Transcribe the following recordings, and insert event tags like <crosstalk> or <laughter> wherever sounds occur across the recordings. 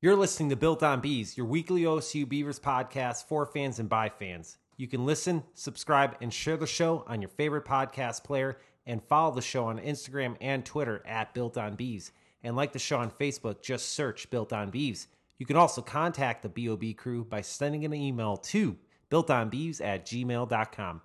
You're listening to Built on Bees, your weekly OSU Beavers podcast for fans and by fans. You can listen, subscribe, and share the show on your favorite podcast player and follow the show on Instagram and Twitter at Built on Bees. And like the show on Facebook, just search Built on Bees. You can also contact the BOB crew by sending an email to builtonbees at gmail.com.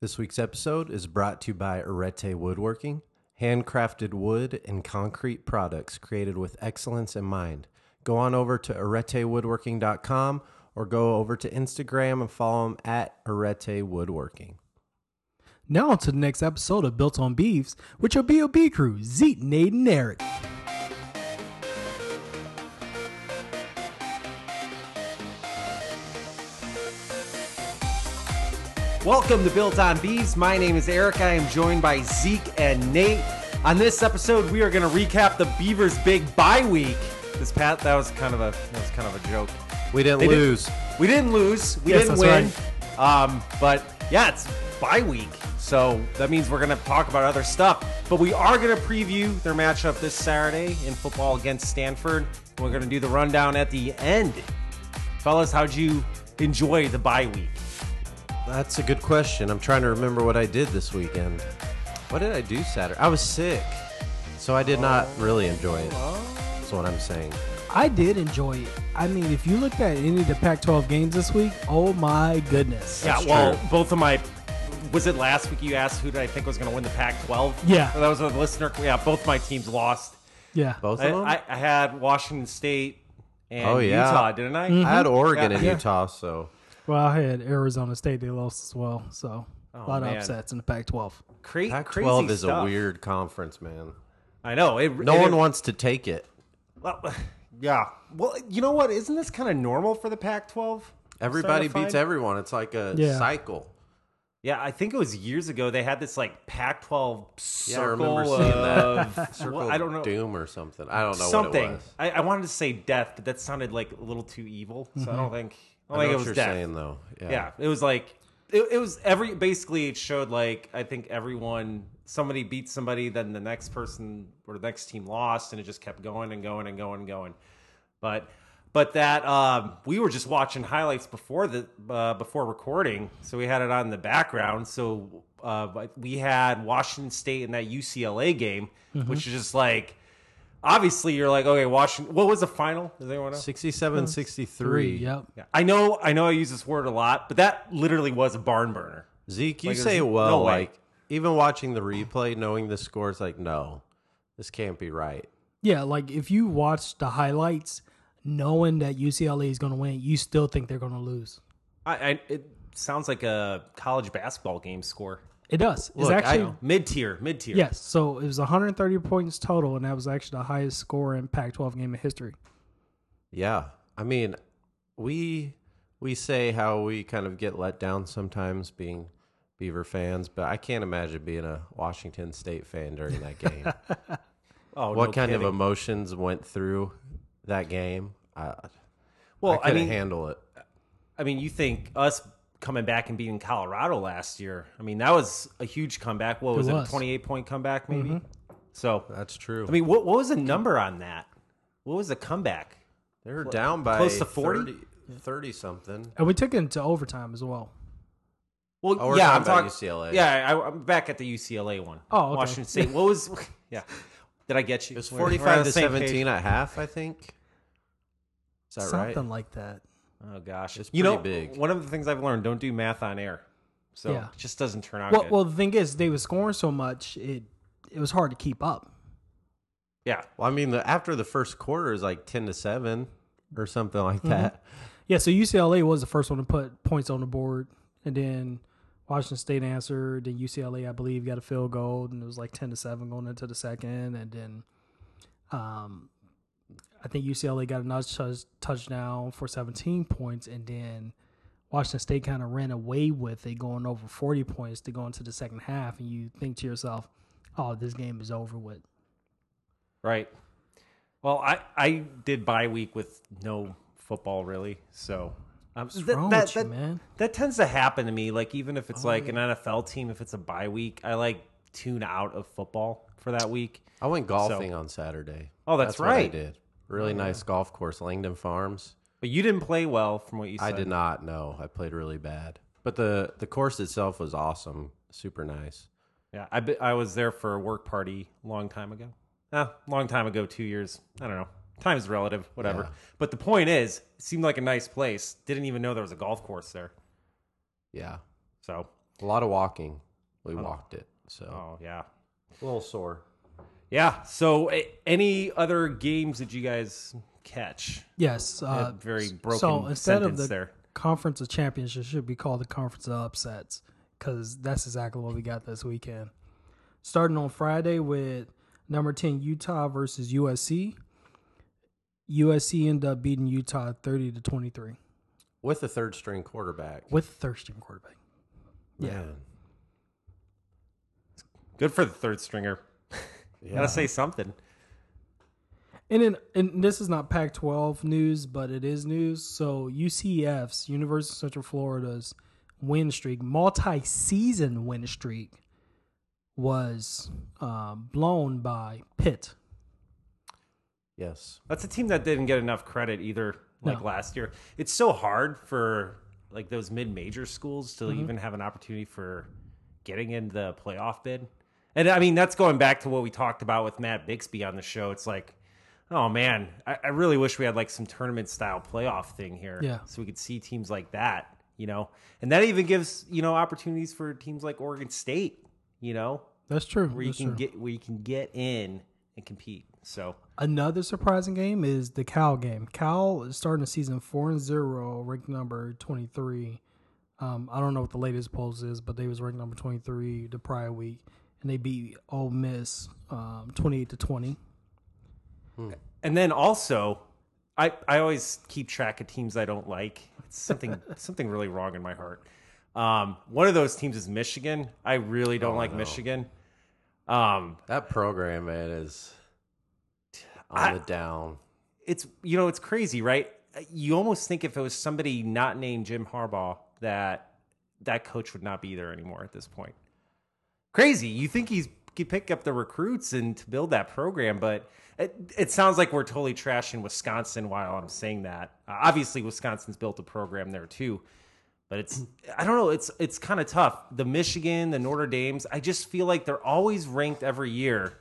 This week's episode is brought to you by Arete Woodworking, handcrafted wood and concrete products created with excellence in mind. Go on over to aretewoodworking.com or go over to Instagram and follow them at Arete Woodworking. Now on to the next episode of Built on Beeves with your BOB crew, Zeke, Nate, and Eric. Welcome to Built on Bees. My name is Eric. I am joined by Zeke and Nate. On this episode, we are going to recap the Beavers' big bye week. This Pat, that was kind of a that was kind of a joke. We didn't They did- lose. We didn't lose. We Yes, didn't that's win. Um, but yeah, it's bye week, so that means we're going to talk about other stuff. But we are going to preview their matchup this Saturday in football against Stanford. We're going to do the rundown at the end. Fellas, how'd you enjoy the bye week? That's a good question. I'm trying to remember what I did this weekend. What did I do Saturday? I was sick, so I did not really enjoy it. That's what I'm saying. I did enjoy it. I mean, if you looked at any of the Pac 12 games this week, oh my goodness. Yeah, That's well, true. both of my. Was it last week you asked who did I think was going to win the Pac-12? Yeah. that was a listener. Yeah, both my teams lost. Yeah. Both of I, them. I, I had Washington State and Oh, yeah. Utah, didn't I? Mm-hmm. I had Oregon Yeah. and Yeah. Utah, so Well, I had Arizona State. They lost as well. So a Oh, lot man. of upsets in the Pac 12. Cra- Pac-12 is stuff. a weird conference, man. I know. It, No it- one it- wants to take it. Well, <sighs> yeah. Well, you know what? Isn't this kind of normal for the Pac-12? Everybody Starting beats everyone. It's like a Yeah. cycle. Yeah, I think it was years ago. They had this like Pac-12 Yeah, I circle remember seeing of that. <laughs> Circle well, I don't know Doom or something. I don't know what it something. was. I, I wanted to say death, but that sounded like a little too evil. So I don't mm-hmm. think. I I don't know think it what was you're death. saying though. Yeah. Yeah, it was like it, it was every basically it showed like I think everyone somebody beat somebody, then the next person or the next team lost, and it just kept going and going and going and going. But but that um, we were just watching highlights before the uh, before recording, so we had it on in the background. So uh, we had Washington State in that UCLA game, which is just like. Obviously, you're like, okay, Washington. What was the final? Does anyone know? 67 63. Yep. Yeah. I know, I know, I use this word a lot, but that literally was a barn burner. Zeke, you Like, say there's it well. no like, even watching the replay, knowing the scores, like, no, this can't be right. Yeah. Like if you watch the highlights, knowing that UCLA is going to win, you still think they're going to lose. I, I it sounds like a college basketball game score. It does. It's Look, I- actually. Mid tier, mid tier. Yes, so it was 130 points total, and that was actually the highest score in Pac-12 game in history. Yeah. I mean, we we say how we kind of get let down sometimes being Beaver fans, but I can't imagine being a Washington State fan during that game. <laughs> Oh, what no kind kidding. of emotions went through that game? I, Well, I I, couldn't mean, handle it. I mean, you think us coming back and beating Colorado last year? I mean, that was a huge comeback. What was it? was. A twenty-eight point comeback, maybe. Mm-hmm. So, That's true. I mean, what what was the number on that? What was the comeback? they were down by close to 40? 30 something. And we took it into overtime as well. Well, Oh, we're yeah, talking I'm talking UCLA. Yeah, I, I'm back at the UCLA one. Oh, okay. Washington State. What was? Yeah, did I get you? It was We're- we're 45 to 17 page. at half, I think. Is that Something right? like that. Oh gosh, It's you know, pretty big. one of the things I've learned: don't do math on air. So Yeah. it just doesn't turn out Well, good. well, the thing is, they were scoring so much, it it was hard to keep up. yeah, Well, I mean, the, after the first quarter is like 10 to 7 or something like Mm-hmm. that. Yeah, so UCLA was the first one to put points on the board, and then Washington State answered. Then UCLA, I believe, got a field goal, and it was like ten to seven going into the second, and then, um, I think UCLA got another touch, touchdown for seventeen points, and then Washington State kind of ran away with it, going over forty points to go into the second half, and you think to yourself, "Oh, this game is over with." right. Well, I I did bye week with no football really, so um, What's that, wrong that, with you, man? that tends to happen to me. Like even if it's like an NFL team, if it's a bye week, I like tune out of football for that week. I went golfing on Saturday. Oh, that's what I right. did. Really nice golf course, Langdon Farms. But you didn't play well, from what you said. I did not know. I played really bad. But the the course itself was awesome. Super nice. Yeah, I be- I was there for a work party a long time ago. Ah, long time ago, two years. I don't know. Time is relative, whatever. Yeah. But the point is, it seemed like a nice place. Didn't even know there was a golf course there. Yeah. So, A lot of walking. We walked it. So oh yeah, a little sore. yeah. So, a- any other games that you guys catch? Yes. Uh, very broken so instead of the there. conference of championships, it should be called the conference of upsets because that's exactly what we got this weekend. Starting on Friday with number ten Utah versus USC. USC ended up beating Utah thirty to twenty three With the third string quarterback. with Thurston quarterback. Yeah. Man. Good for the third stringer. <laughs> Yeah. Gotta say something. And then, and this is not Pac-12 news, but it is news. So UCF's University of Central Florida's win streak, multi-season win streak, was uh, blown by Pitt. Yes. That's a team that didn't get enough credit either, like No. last year. It's so hard for like those mid-major schools to Mm-hmm. even have an opportunity for getting in the playoff bid. And I mean, that's going back to what we talked about with Matt Bixby on the show. It's like, oh man, I, I really wish we had like some tournament style playoff thing here, Yeah. so we could see teams like that, you know. And that even gives you know opportunities for teams like Oregon State, you know, That's true. where you That's can true. get where you can get in and compete. So Another surprising game is the Cal game. Cal is starting the season four and zero, ranked number twenty three. Um, I don't know what the latest polls is, but they was ranked number twenty three the prior week, and they beat Ole Miss um, twenty eight to twenty. And then also, I I always keep track of teams I don't like. It's something <laughs> something really wrong in my heart. Um, one of those teams is Michigan. I really don't Oh, like no. Michigan. Um, That program, man, is on I- the down. it's you know it's crazy, right? You almost think if it was somebody not named Jim Harbaugh that that coach would not be there anymore at this point. Crazy. You think he's could pick up the recruits and to build that program, but it, it sounds like we're totally trashing Wisconsin while I'm saying that. Uh, obviously, Wisconsin's built a program there too, but it's I don't know. It's it's kind of tough. The Michigan, the Notre Dames, I just feel like they're always ranked every year,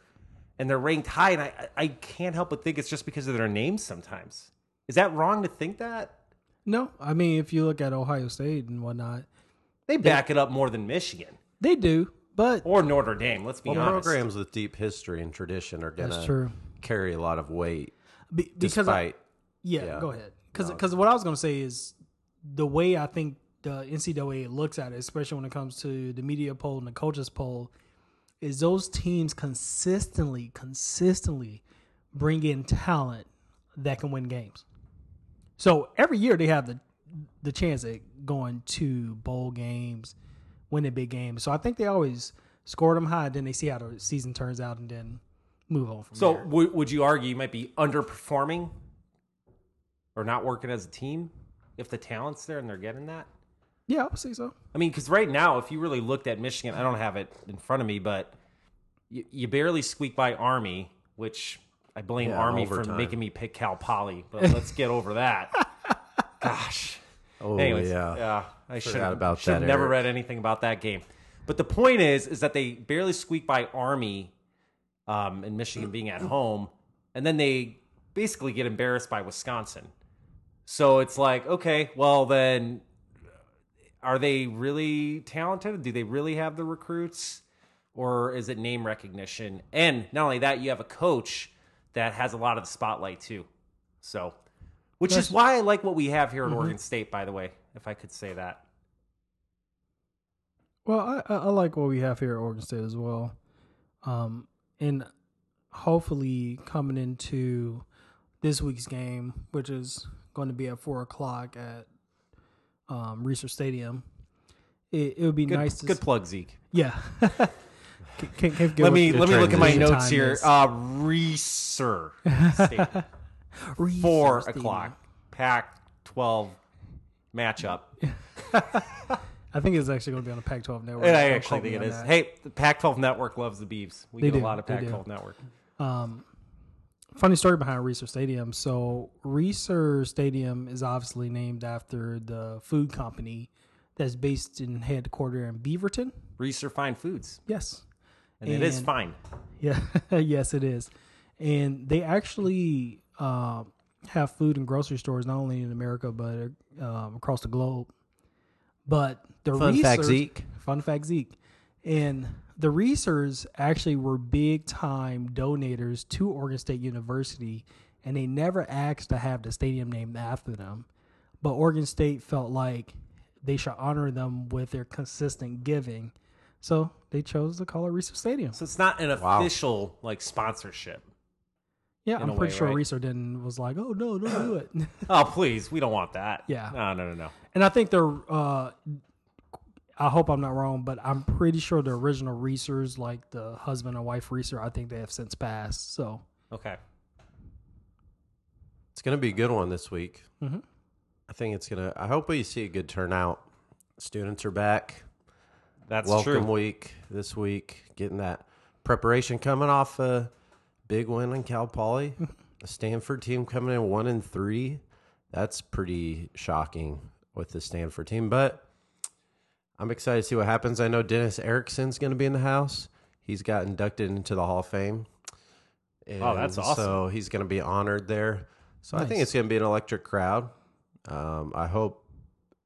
and they're ranked high, and I I can't help but think it's just because of their names sometimes. Is that wrong to think that? No, I mean if you look at Ohio State and whatnot, They back it up more than Michigan they do. But or Notre Dame. Let's be Well, honest. programs with deep history and tradition are gonna carry a lot of weight. Be, because I, Yeah, Yeah. go ahead. Because what I was going to say is the way I think the NCAA looks at it, especially when it comes to the media poll and the coaches poll, is those teams consistently, consistently bring in talent that can win games. So every year they have the the chance at going to bowl games, winning big games. So I think they always score them high, then they see how the season turns out, and then move on from So there. w- would you argue you might be underperforming or not working as a team if the talent's there and they're getting that? Yeah, I would say so. I mean, because right now, if you really looked at Michigan, I don't have it in front of me, but you, you barely squeak by Army, which I blame Yeah, Army for overtime. making me pick Cal Poly. But let's get over that. <laughs> Gosh. oh Anyways, yeah, yeah, I should Forgot have about should have that, never Eric. read anything about that game. But the point is, is that they barely squeak by Army, um, and Michigan being at home, and then they basically get embarrassed by Wisconsin. So it's like, okay, well then, are they really talented? Do they really have the recruits, or is it name recognition? And not only that, you have a coach that has a lot of the spotlight too. So, which is why I like what we have here at Oregon State, by the way, if I could say that. Well, I, I I like what we have here at Oregon State as well, um, and hopefully coming into this week's game, which is going to be at four o'clock at um, Reser Stadium, it, it would be Good, nice to good s- plug, Zeke. yeah. <laughs> Can- can- Let me let me look at my notes here. is. Uh, Reser Stadium, <laughs> four Stadium. o'clock, Pac twelve matchup. <laughs> I think it's actually going to be on the Pac-12 network. And I actually think it is. that. Hey, the Pac-12 network loves the Beavs. We They get a lot of. Pac-12 network. Um, funny story behind Reser Stadium. So Reser Stadium is obviously named after the food company that's based in headquarter in Beaverton. Reser Fine Foods, Yes. and, it is fine. Yeah. <laughs> yes, it is. And they actually uh, have food in grocery stores not only in America but um, across the globe. But the Fun fact, Zeke. Fun fact, Zeke. And the Resers actually were big time donators to Oregon State University, and they never asked to have the stadium named after them. But Oregon State felt like they should honor them with their consistent giving. So they chose to call it Reser Stadium. So it's not an Wow. official like sponsorship. Yeah, I'm pretty way, sure right? Research didn't was like, oh no, don't do it. <laughs> Oh please, we don't want that. Yeah. No, no, no, no. and I think they're. Uh, I hope I'm not wrong, but I'm pretty sure the original Resers, like the husband and wife Reser, I think they have since passed. So Okay. It's going to be a good one this week. Mhm. I think it's going to, I hope we see a good turnout. Students are back. That's Welcome true. week this week. Getting that preparation coming off a big win in Cal Poly. <laughs> the Stanford team coming in one and three. That's pretty shocking with the Stanford team. But I'm excited to see what happens. I know Dennis Erickson's going to be in the house. He's got inducted into the Hall of Fame. Oh, that's awesome. So he's going to be honored there. So I think it's going to be an electric crowd. Um, I hope.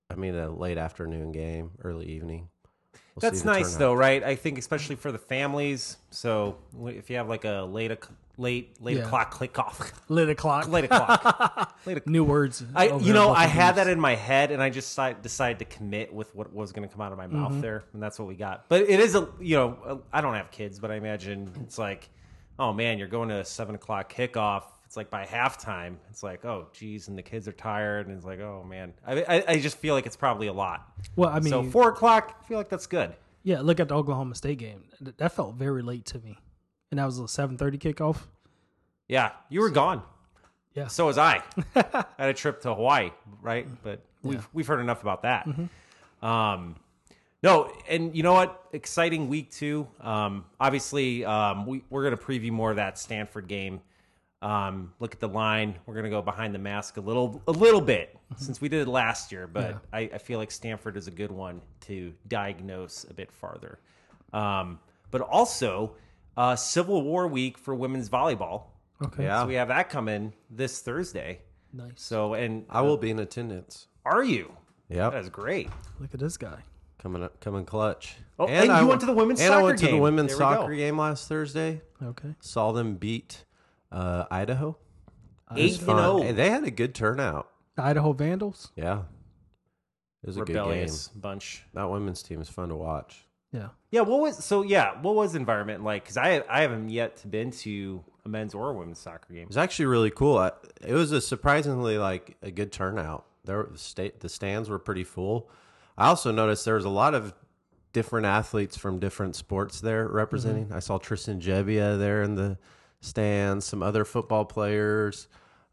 I mean, a late afternoon game, early evening. We'll That's nice turnout. though, right? I think especially for the families. So if you have like a late o'c- late late Yeah. o'clock click off, <laughs> lit o'clock. late o'clock, <laughs> late o'clock. New words. I over you know I had that in my head and I just decided, decided to commit with what was going to come out of my Mm-hmm. mouth there and that's what we got. But it is a you know a- I don't have kids, but I imagine it's like, oh man, you're going to a seven o'clock kickoff. It's like by halftime, it's like oh geez, and the kids are tired, and it's like oh man, I I, I just feel like it's probably a lot. Well, I mean, so four o'clock, I feel like that's good. yeah. Look at the Oklahoma State game. Th- That felt very late to me, and that was a 7:30 kickoff. Yeah, you were gone. Yeah. So was I. I <laughs> had a trip to Hawaii, right? But we've we've heard enough about that. Um, no, and you know what? Exciting week two. Um, obviously, um, we we're gonna preview more of that Stanford game. Um, look at the line. We're gonna go behind the mask a little a little bit since we did it last year, but Yeah. I, I feel like Stanford is a good one to diagnose a bit farther. Um, but also, uh, Civil War week for women's volleyball. Okay. Yeah. So we have that coming this Thursday. Nice. So and I will be in attendance. are you? Yeah. That is great. Look at this guy. Coming up, coming clutch. Oh, and you I went to the women's and I soccer went to the game. women's There go. soccer game last Thursday. Okay. Saw them beat uh, Idaho. Eight and fun. oh. Hey, they had a good turnout. The Idaho Vandals. Yeah, it was a good game. Rebellious bunch. That women's team is fun to watch. Yeah. Yeah. What was so? Yeah. What was environment like? Because I I haven't yet to been to a men's or a women's soccer game. It was actually really cool. I, it was a surprisingly like a good turnout. There, the state, the stands were pretty full. I also noticed there was a lot of different athletes from different sports there representing. Mm-hmm. I saw Tristan Gebbia there in the stands. Some other football players.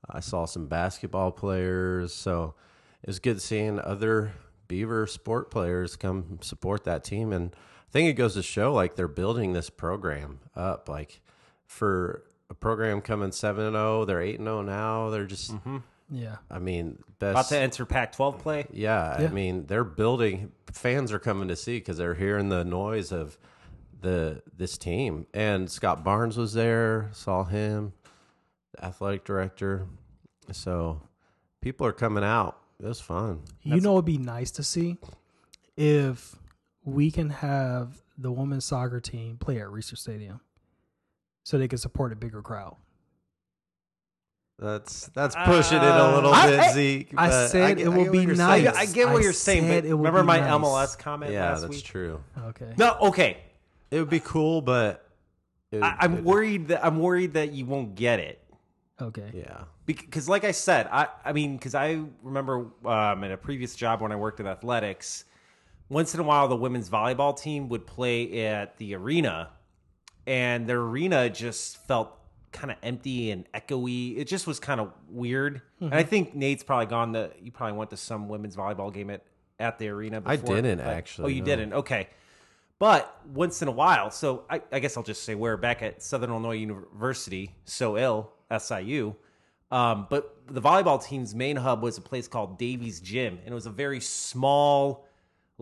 I saw some basketball players. So it was good seeing other Beaver sport players come support that team. And I think it goes to show like they're building this program up. Like for a program coming seven and zero, they're eight and zero now. They're just, mm-hmm. Yeah. I mean, About to enter Pac-12 play. Yeah, Yeah. I mean, they're building. Fans are coming to see because they're hearing the noise of the this team. And Scott Barnes was there. Saw him, the athletic director. So people are coming out. It was fun. You know, it'd be nice to see if we can have the women's soccer team play at Reser Stadium, so they can support a bigger crowd. That's that's pushing it a little I- bit, I- Zeke. I but said get- it will get be you're nice. saying. I, I get what I you're saying, said but it would remember be my nice. MLS comment Yeah, last that's week? true. Okay. No, okay. It would be cool, but it, I, I'm it- worried that I'm worried that you won't get it. Okay. Yeah, because like i said i i mean because i remember um, in a previous job when i worked in athletics once in a while the women's volleyball team would play at the arena and the arena just felt kind of empty and echoey it just was kind of weird and i think nate's probably gone to you probably went to some women's volleyball game at at the arena before, I didn't, but- actually, oh you no. didn't okay but once in a while, so I, I guess I'll just say we're back at Southern Illinois University, so ill. SIU. Um, but the volleyball team's main hub was a place called Davies Gym, and it was a very small,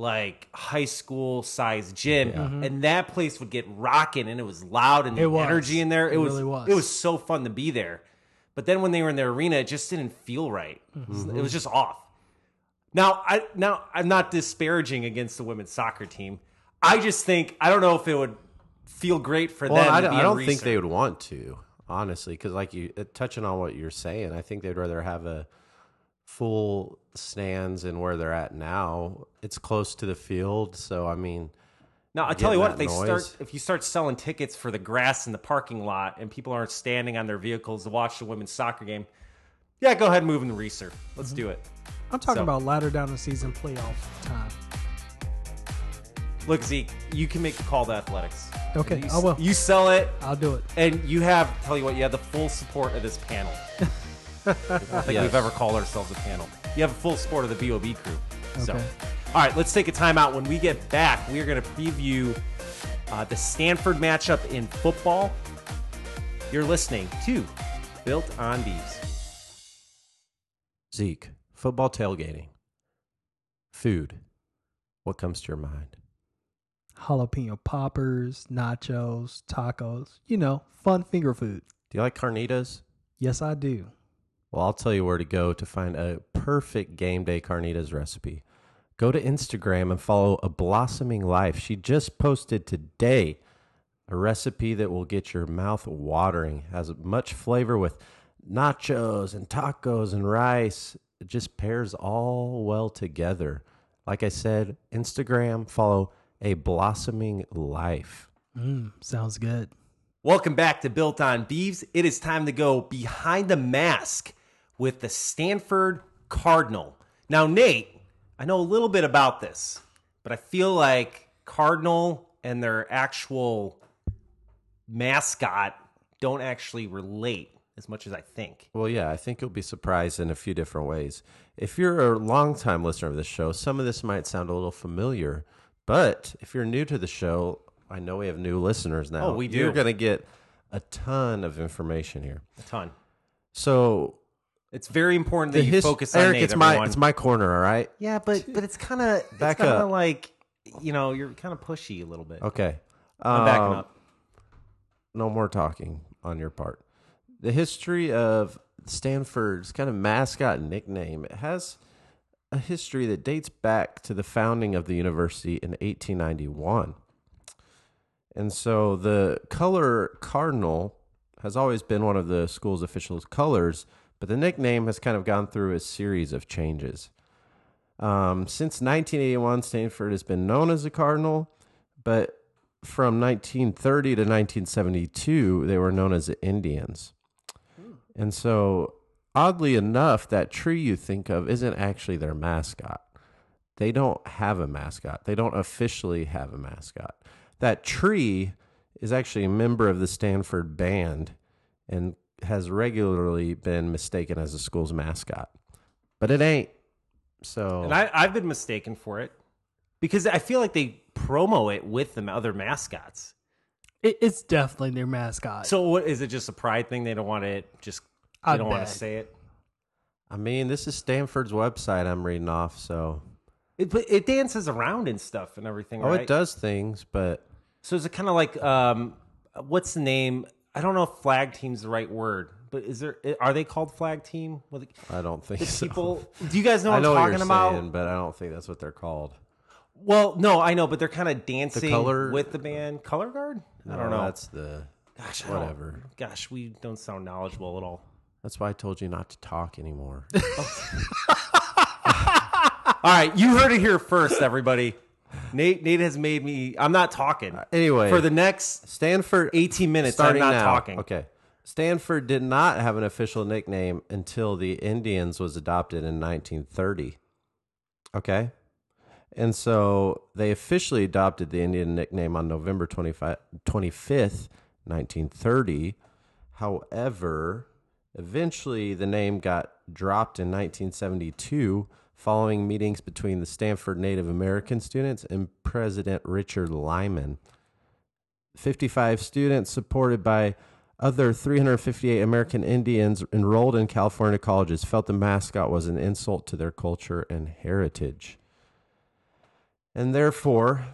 like high school size gym. And that place would get rocking, and it was loud and It the was. energy in there. It, It was, really was. It was so fun to be there. But then when they were in their arena, it just didn't feel right. It was- It was just off. Now, I now I'm not disparaging against the women's soccer team. I just think I don't know if it would feel great for Well, them. I, to don't- be I don't think they would want to, honestly, because like you uh, touching on what you're saying, I think they'd rather have a full stands and where they're at now. It's close to the field, so I mean, Now I tell you what, if they noise. start, if you start selling tickets for the grass in the parking lot and people aren't standing on their vehicles to watch the women's soccer game, yeah, go ahead and move in the Reser. Let's do it. I'm talking So- about latter down the season playoff time. Look, Zeke, you can make the call to athletics. Okay, you, I will. You sell it, I'll do it. and you have. Tell you what, you have the full support of this panel. <laughs> I don't think Yes. we've ever called ourselves a panel. You have a full support of the BOB crew. So, all right, let's take a timeout. When we get back, we are going to preview uh, the Stanford matchup in football. You're listening to Built on Bees. Zeke, football tailgating, food. What comes to your mind? Jalapeno poppers, nachos, tacos. You know, fun finger food. Do you like carnitas? Yes, I do. Well, I'll tell you where to go to find a perfect game day carnitas recipe. Go to Instagram and follow A Blossoming Life. She just posted today a recipe that will get your mouth watering. Has much flavor with nachos and tacos and rice. It just pairs all well together. Like I said, Instagram, follow A Blossoming Life. Mm, sounds good. Welcome back to Built on Beeves. It is time to go behind the mask with the Stanford Cardinal. Now, Nate, I know a little bit about this, but I feel like Cardinal and their actual mascot don't actually relate as much as I think. Well, yeah, I think you'll be surprised in a few different ways. If you're a longtime listener of this show, some of this might sound a little familiar, but if you're new to the show, I know we have new listeners now. Oh, we do. You're going to get a ton of information here. A ton. So, It's very important that the you his- focus on Eric, Nate, it's my everyone. it's my corner, all right? yeah, but but it's kind of Back kind of up. like you know you're kind of pushy a little bit. Okay. I'm backing Um, up. no more talking on your part. The history of Stanford's kind of mascot and nickname it has a history that dates back to the founding of the university in 1891. And so the color cardinal has always been one of the school's official colors, but the nickname has kind of gone through a series of changes. Um, since 1981, Stanford has been known as a cardinal, but from 1930 to 1972, they were known as the Indians. And so, oddly enough, that tree you think of isn't actually their mascot. They don't have a mascot, they don't officially have a mascot. That tree is actually a member of the Stanford band and has regularly been mistaken as the school's mascot. But it ain't. So, And I, I've been mistaken for it because I feel like they promo it with the other mascots. It, it's definitely their mascot. So what is it? Just a pride thing? They don't want it. Just they I don't want bet. to say it. I mean, this is Stanford's website I'm reading off, so It but it dances around and stuff and everything. oh, right? it does things, but So is it kind of like um, what's the name? I don't know if flag team's the right word, but is there? Are they called flag team? With I don't think so. people? Do you guys know <laughs> what I I'm know what talking you're about? saying, but I don't think that's what they're called. Well, no, I know, but they're kind of dancing color- with the band. Color guard? I don't know. That's the Gosh, whatever. Gosh, we don't sound knowledgeable at all. That's why I told you not to talk anymore. <laughs> All right, you heard it here first, everybody. Nate, Nate has made me. I'm not talking. Uh, anyway, For the next Stanford 18 minutes, starting I'm not now. talking. Okay. Stanford did not have an official nickname until the Indians was adopted in 1930. Okay? And so they officially adopted the Indian nickname on November 25, 25th, 1930. However, eventually the name got dropped in 1972 following meetings between the Stanford Native American students and President Richard Lyman. 55 students supported by other 358 American Indians enrolled in California colleges felt the mascot was an insult to their culture and heritage. And therefore,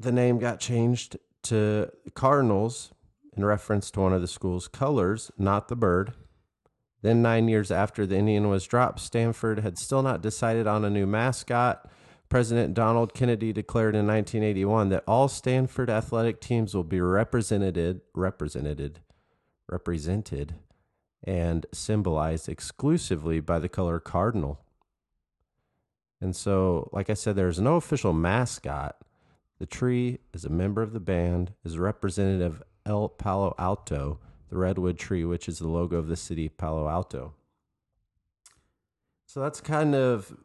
the name got changed to Cardinals in reference to one of the school's colors, not the bird. Then, nine years after the Indian was dropped, Stanford had still not decided on a new mascot. President Donald Kennedy declared in 1981 that all Stanford athletic teams will be represented, represented, represented, and symbolized exclusively by the color cardinal. And so, like I said, there's no official mascot. The tree is a member of the band, is representative of El Palo Alto, the redwood tree, which is the logo of the city Palo Alto. So that's kind of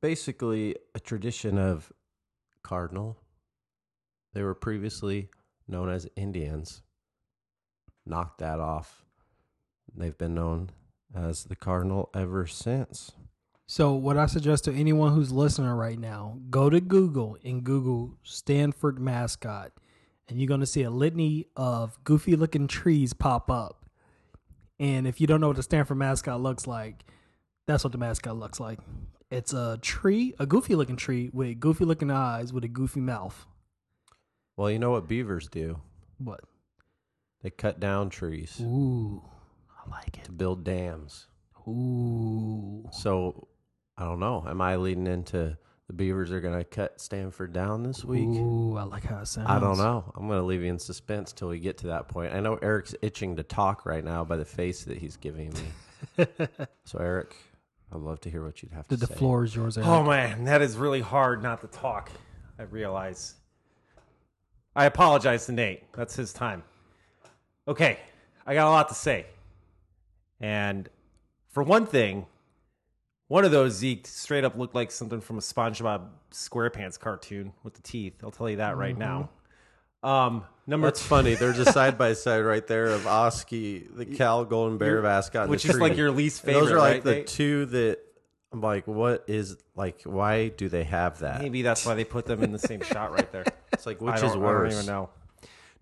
basically a tradition of cardinal. They were previously known as Indians. Knocked that off. They've been known as the cardinal ever since. So, what I suggest to anyone who's listening right now, go to Google and Google Stanford mascot, and you're going to see a litany of goofy looking trees pop up. And if you don't know what the Stanford mascot looks like, that's what the mascot looks like. It's a tree, a goofy looking tree with goofy looking eyes with a goofy mouth. Well, you know what beavers do? What? They cut down trees Ooh, I like it. to build dams. Ooh. So I don't know. Am I leading into the Beavers are going to cut Stanford down this week? Ooh, I like how it sounds. I don't know. I'm going to leave you in suspense till we get to that point. I know Eric's itching to talk right now by the face that he's giving me. <laughs> so Eric, I'd love to hear what you'd have The, to the say. The floor is yours, Eric. Oh man, that is really hard not to talk. I realize. I apologize to Nate. That's his time. Okay, I got a lot to say. And for one thing, one of those Zeke straight up looked like something from a SpongeBob SquarePants cartoon with the teeth. I'll tell you that right now. Um, number That's two, funny. There's a side by <laughs> side right there of Oski, the Cal Golden Bear mascot, and which is like your least And favorite. Those are like right, the two that I'm like, what is like? Why do they have that? Maybe that's why they put them in the same shot right there. <laughs> It's like which is worse? I don't even know.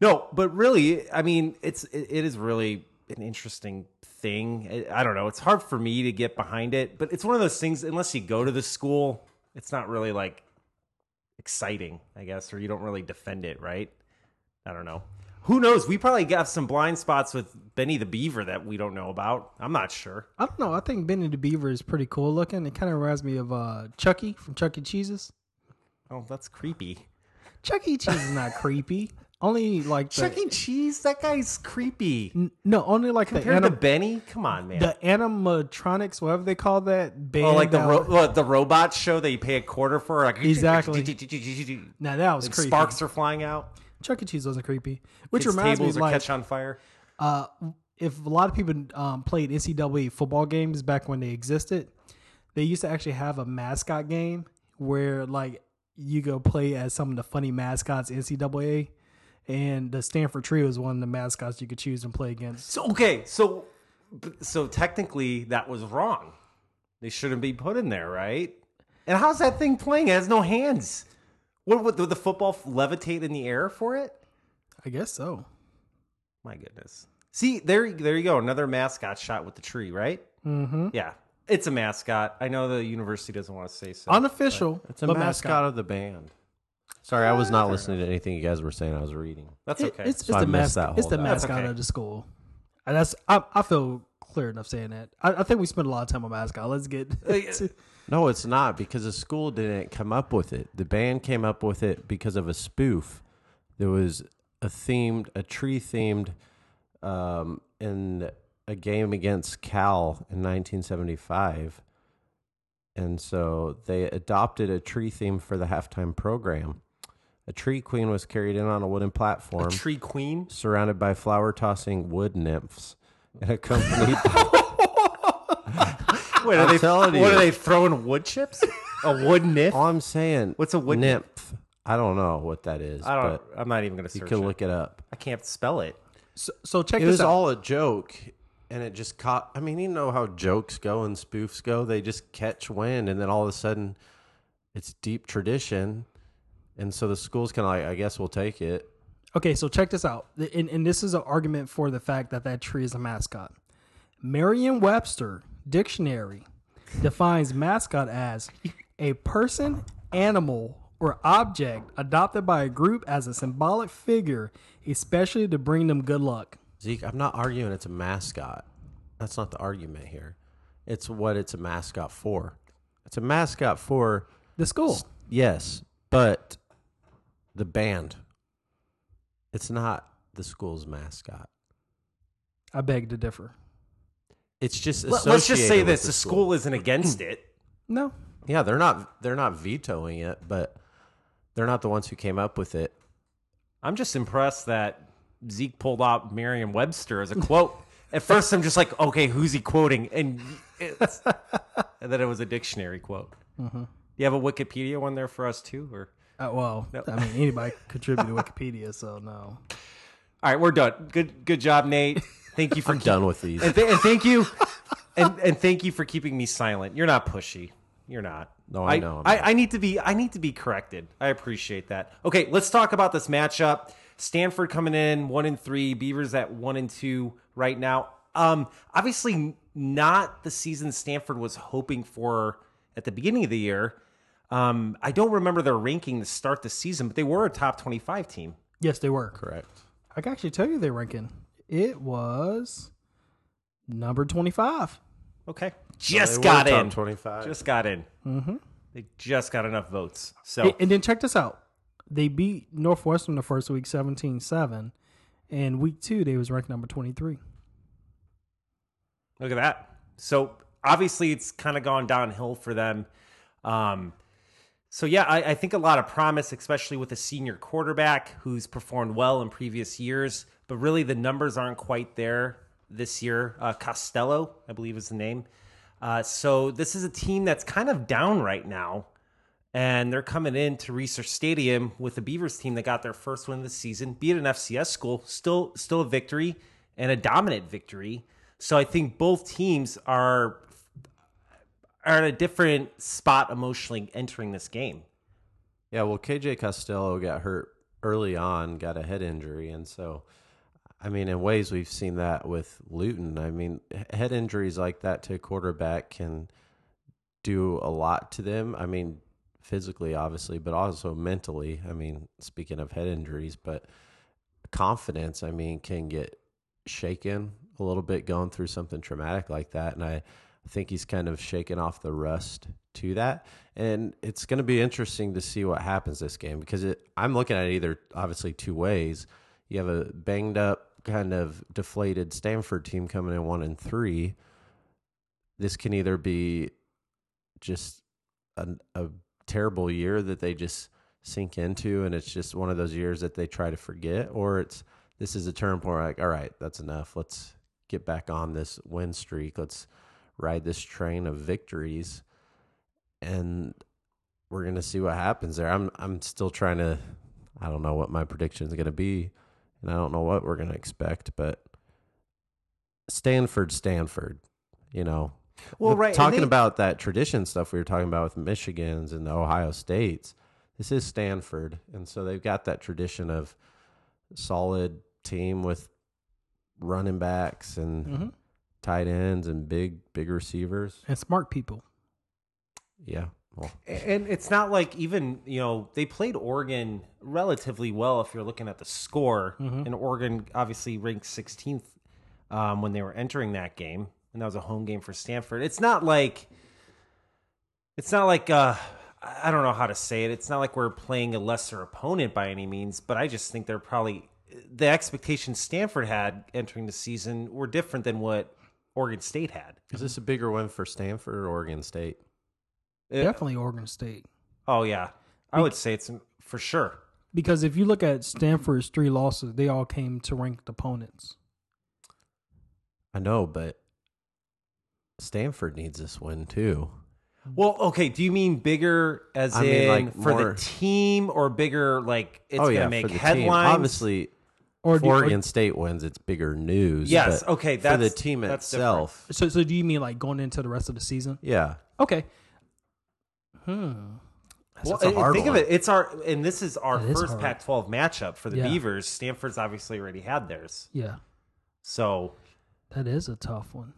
No, but really, I mean, it's it, it is really an interesting thing. I I don't know. It's hard for me to get behind it, but it's one of those things. Unless you go to the school, it's not really like exciting, I guess, or you don't really defend it, right? I don't know. Who knows? We probably got some blind spots with Benny the Beaver that we don't know about. I'm not sure. I don't know. I think Benny the Beaver is pretty cool looking. It kind of reminds me of uh, Chucky from Chuck E. Cheese's. Oh, that's creepy. Chuck E. Cheese is not creepy. <laughs> Only like the, Chuck E. Cheese, that guy's creepy. N- no, only like the Compared to Benny, come on, man. the animatronics, whatever they call that. Band Oh, like the ro- the robot show that you pay a quarter for, like Exactly. <laughs> Now that was creepy. sparks are flying out. Chuck E. Cheese wasn't creepy, which Kids' reminds me tables are like catch on fire. uh, if a lot of people um, played NCAA football games back when they existed, they used to actually have a mascot game where like you go play as some of the funny mascots NCAA, and the Stanford Tree was one of the mascots you could choose and play against. So okay, so so technically that was wrong. They shouldn't be put in there, right? And how's that thing playing? It has no hands. What would the football levitate in the air for it? I guess so. My goodness. See, there, there you go. Another mascot shot with the tree, right? Mm-hmm. Yeah, it's a mascot. I know the university doesn't want to say so. Unofficial, It's a but mascot, of the band. Sorry, I was not listening to anything you guys were saying. I was reading. That's It- okay. it's it's So I the missed mascot. that It's the whole- mascot okay. of the school. And that's I, I feel clear enough saying that. I, I think we spent a lot of time on mascot. Let's get. to- No, it's not because the school didn't come up with it. The band came up with it because of a spoof. There was a themed, a tree themed, um, in a game against Cal in 1975, and so they adopted a tree theme for the halftime program. A tree queen was carried in on a wooden platform, a tree queen. surrounded by flower tossing wood nymphs, and accompanied. <laughs> <laughs> Wait, I'm are they telling What you. are they throwing? Wood chips? A wood nymph? All I'm saying, What's a wood nymph? I don't know what that is. I don't. but I'm not even gonna you can it. look it up. I can't spell it. so, so check It this was out. all a joke, and it just caught. I mean, you know how jokes go and spoofs go. They just catch wind, and then all of a sudden, it's deep tradition, and so the school's kind of like, I guess we'll take it. Okay, so check this out. And, and this is an argument for the fact that that tree is a mascot. Merriam Webster Dictionary defines mascot as a person, animal, or object adopted by a group as a symbolic figure, especially to bring them good luck. Zeke, I'm not arguing it's a mascot. That's not the argument here. It's what it's a mascot for. It's a mascot for The school. yes, but the band. It's not the school's mascot. I beg to differ. It's just Let, us just say this: the the school isn't against it. <clears throat> No. Yeah, they're not they're not vetoing it, but they're not the ones who came up with it. I'm just impressed that Zeke pulled out Merriam-Webster as a quote. <laughs> At first, I'm just like, okay, who's he quoting? And it's, <laughs> and then it was a dictionary quote. Mm-hmm. You have a Wikipedia one there for us too, or Uh, well, I mean, anybody contribute to Wikipedia, so no. all right, we're done. Good, good job, Nate. Thank you for I'm done with these. and, th- and thank you, and and thank you for keeping me silent. You're not pushy. You're not. No, I know I'm I. I need to be. I need to be corrected. I appreciate that. Okay, let's talk about this matchup. Stanford coming in one and three. Beavers at one and two right now. Um, obviously not the season Stanford was hoping for at the beginning of the year. Um, I don't remember their ranking to start the season, but they were a top twenty-five team. Yes, they were. Correct. I can actually tell you their ranking. It was number 25. Okay, just were got top in. 25. Just got in. Mm-hmm. They just got enough votes. So And, and then check this out. They beat Northwestern the first week 17-7. And week two, they was ranked number 23. Look at that. So obviously, it's kind of gone downhill for them. Um, so yeah, I, I think a lot of promise, especially with a senior quarterback who's performed well in previous years, but really the numbers aren't quite there this year. Uh, Costello, I believe, is the name. Uh, so this is a team that's kind of down right now, and they're coming in to Reser Stadium with the Beavers team that got their first win of the season, be it an FCS school, still still a victory and a dominant victory. So I think both teams are are at a different spot emotionally entering this game. Yeah, well, KJ Costello got hurt early on, got a head injury, and so, I mean, in ways we've seen that with Luton. I mean, head injuries like that to a quarterback can do a lot to them. I mean, physically, obviously, but also mentally. I mean, speaking of head injuries, but confidence, I mean, can get shaken a little bit going through something traumatic like that, and I. I think he's kind of shaken off the rust to that. And it's going to be interesting to see what happens this game because it, I'm looking at it either obviously two ways. You have a banged up, kind of deflated Stanford team coming in one and three. This can either be just a, a terrible year that they just sink into and it's just one of those years that they try to forget, or it's this is a turn point like, all right, that's enough. Let's get back on this win streak. Let's ride this train of victories and we're going to see what happens there. I'm I'm still trying to I don't know what my prediction is going to be and I don't know what we're going to expect, but Stanford Stanford, you know. Well, right, Talking they- about that tradition stuff we were talking about with Michigans and the Ohio States. This is Stanford, and so they've got that tradition of solid team with running backs and Mm-hmm. Tight ends and big big receivers. And smart people. Yeah. Well, And it's not like even, you know, they played Oregon relatively well if you're looking at the score. And Oregon obviously ranked 16th um, when they were entering that game. And that was a home game for Stanford. It's not like, it's not like, uh, I don't know how to say it. It's not like we're playing a lesser opponent by any means, but I just think they're probably, the expectations Stanford had entering the season were different than what Oregon State had. is this a bigger win for Stanford or Oregon State? Definitely Oregon State. Oh, yeah. I would say it's for sure. Because if you look at Stanford's three losses, they all came to ranked opponents. I know, but Stanford needs this win too. Well, okay. Do you mean bigger as I in mean, like, for more- the team, or bigger like it's oh gonna yeah, make for the headlines? team. Obviously, Or if do you- or- Oregon State wins, it's bigger news. Yes, but okay, for the that's- team that's itself, So, so do you mean like going into the rest of the season? yeah. Okay. Hmm. Well, That's a and hard think one. of it. It's our and this is our It is first hard. Pac-12 matchup for the Yeah. Beavers. Stanford's obviously already had theirs, Yeah, so that is a tough one.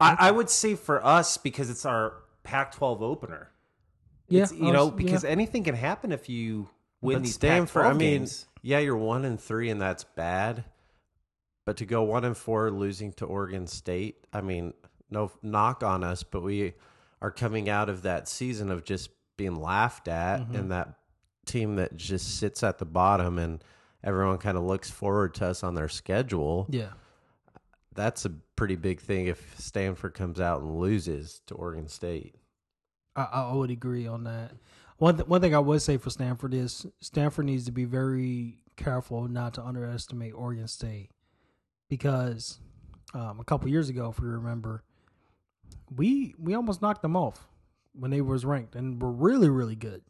I, I would say for us because it's our Pac-12 opener. Yeah, It's, you I know, was- because yeah. anything can happen if you win But these Stanford, Pac-12 I mean, games. Yeah, you're one and three, and that's bad. But to go one and four, losing to Oregon State, I mean, no knock on us, but we are coming out of that season of just being laughed at, Mm-hmm. and that team that just sits at the bottom, and everyone kind of looks forward to us on their schedule. yeah, That's a pretty big thing if Stanford comes out and loses to Oregon State. I, I would agree on that. One th- one thing I would say for Stanford is Stanford needs to be very careful not to underestimate Oregon State because um, a couple years ago, if you remember, we we almost knocked them off when they was ranked and were really really good.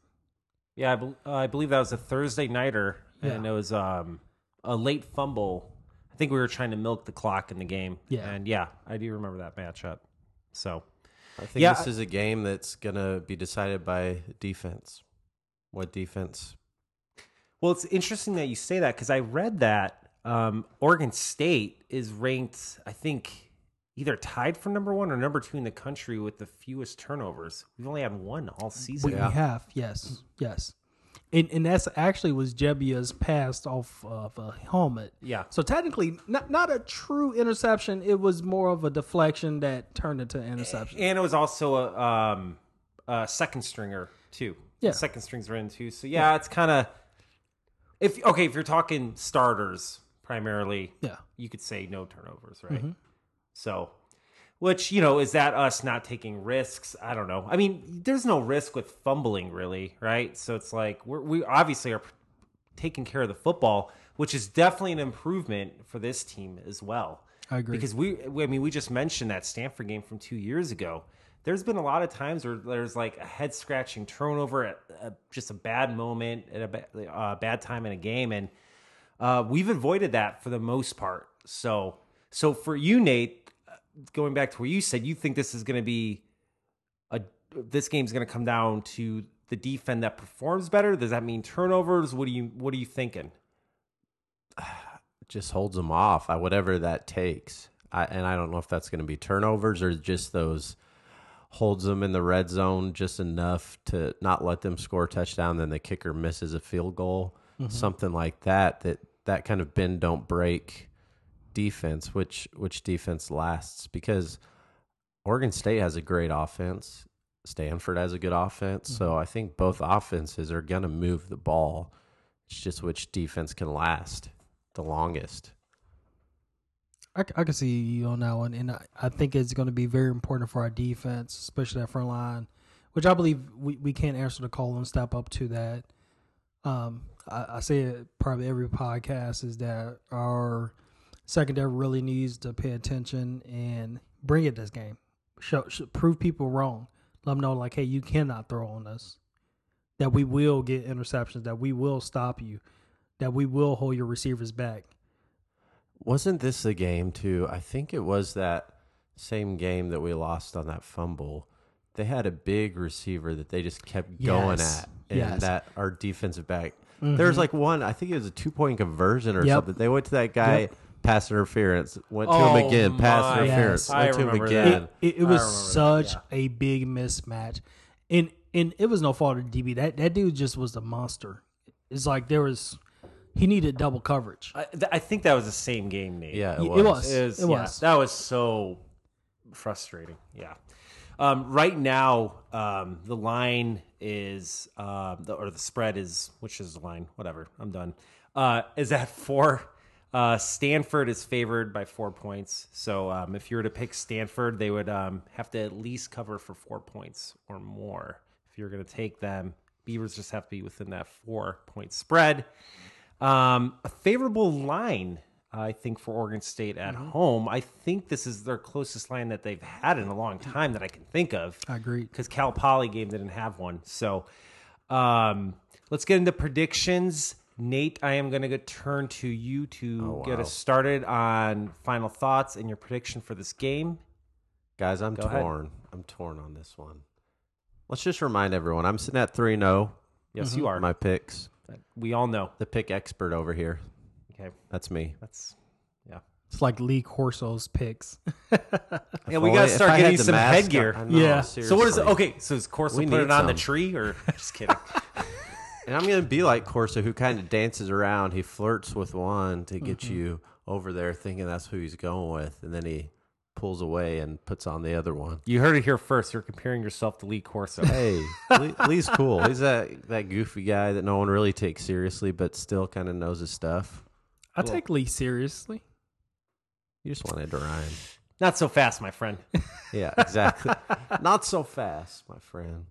Yeah, I, uh, I believe that was a Thursday nighter, and Yeah. it was um, a late fumble. I think we were trying to milk the clock in the game. Yeah. and yeah, I do remember that matchup. So I think Yeah, this is a game that's going to be decided by defense. What defense? Well, it's interesting that you say that because I read that um, Oregon State is ranked, I think, either tied for number one or number two in the country with the fewest turnovers. We've only had one all season. We, we have yes yes, and and that's actually was Gebbia's pass off of a helmet. Yeah. So technically, not not a true interception. It was more of a deflection that turned into an interception. And it was also a, um, a second stringer, too. Yeah. The second strings were in, too. So, yeah, it's kind of. if Okay, if you're talking starters primarily, Yeah. you could say no turnovers, right? So, which, you know, is that us not taking risks? I don't know. I mean, there's no risk with fumbling, really, right? So it's like we're, we obviously are taking care of the football, which is definitely an improvement for this team as well. I agree. Because we, we- I mean, we just mentioned that Stanford game from two years ago. There's been a lot of times where there's like a head scratching turnover at a, just a bad moment at a ba- uh, bad time in a game, and uh, we've avoided that for the most part. So, so for you, Nate, going back to where you said you think this is going to be a this game's going to come down to the defense that performs better. Does that mean turnovers? What do you What are you thinking? <sighs> just holds them off, I, whatever that takes. I, and I don't know if that's going to be turnovers or just those holds them in the red zone just enough to not let them score a touchdown. Then the kicker misses a field goal, mm-hmm. something like that. That that kind of bend don't break defense, which which defense lasts because Oregon State has a great offense. Stanford has a good offense. So I think both offenses are going to move the ball. It's just which defense can last the longest. I can see you on that one, and I, I think it's going to be very important for our defense, especially that front line, which I believe we, we can't answer the call and step up to that. Um, I, I say it probably every podcast is that our secondary really needs to pay attention and bring it this game. Show, show prove people wrong. Let them know like, hey, you cannot throw on us. That we will get interceptions. That we will stop you. That we will hold your receivers back. Wasn't this the game too? I think it was that same game that we lost on that fumble. They had a big receiver that they just kept going Yes. at, and Yes. Mm-hmm. that our defensive back. There was like one. I think it was a two point conversion or Yep. something. They went to that guy. Yep. Pass interference. Went to Oh him again. Pass my- interference. Yes. Went I to him remember again. that. it, it I was remember that, such yeah. a big mismatch, and and it was no fault of DB. That that dude just was a monster. It's like there was he needed double coverage. I, th- I think that was the same game, Nate. Yeah, it It was. was. It was. It yeah, was. that was so frustrating. Yeah. Um, right now, um, the line is, uh, the, or the spread is, which is the line? Whatever. I'm done. Uh, is at four. Uh, Stanford is favored by four points. So um, if you were to pick Stanford, they would um, have to at least cover for four points or more. If you're going to take them, Beavers just have to be within that four point spread. Um, a favorable line, I think, for Oregon State at home. I think this is their closest line that they've had in a long time that I can think of. I agree. Because Cal Poly game didn't have one. So um, let's get into predictions. Nate, I am going to turn to you to oh, get us started on final thoughts and your prediction for this game. Guys, I'm Go ahead. torn. I'm torn on this one. Let's just remind everyone I'm sitting at 3 0. Yes, you mm-hmm. are. My picks. we all know. The pick expert over here. Okay, That's me. that's yeah. It's like Lee Corso's picks. <laughs> Yeah, we gotta start getting some headgear. I know, Yeah. So what is it? Okay, so is Corso We put it on the tree or <laughs> just kidding? <laughs> And I'm gonna be like Corso, who kind of dances around. He flirts with one to get Mm-hmm. you over there, thinking that's who he's going with, and then he pulls away and puts on the other one. you heard it here first. You're comparing yourself to Lee Corso. Hey, <laughs> Lee, Lee's cool. He's that that goofy guy that no one really takes seriously, but still kind of knows his stuff. I take Lee seriously. You just wanted to rhyme. Not so fast, my friend. Yeah, exactly. <laughs> Not so fast, my friend.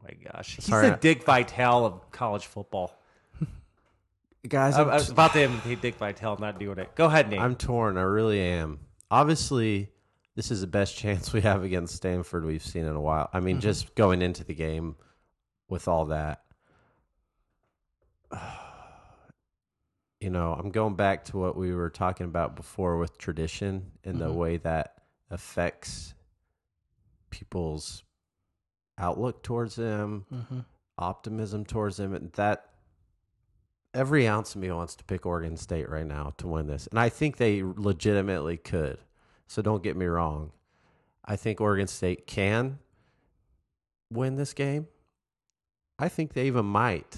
Oh my gosh, he's Sorry, the I- Dick Vitale of college football. <laughs> Guys, I, I'm, I was about to imitate Dick Vitale, not doing it. Go ahead, Nate. I'm torn. I really am. Obviously, this is the best <laughs> chance we have against Stanford we've seen in a while. I mean, just going into the game with all that. <sighs> You know, I'm going back to what we were talking about before with tradition and the Mhm. way that affects people's outlook towards them, Mm-hmm. optimism towards them. And that every ounce of me wants to pick Oregon State right now to win this. And I think they legitimately could. So don't get me wrong. I think Oregon State can win this game. I think they even might.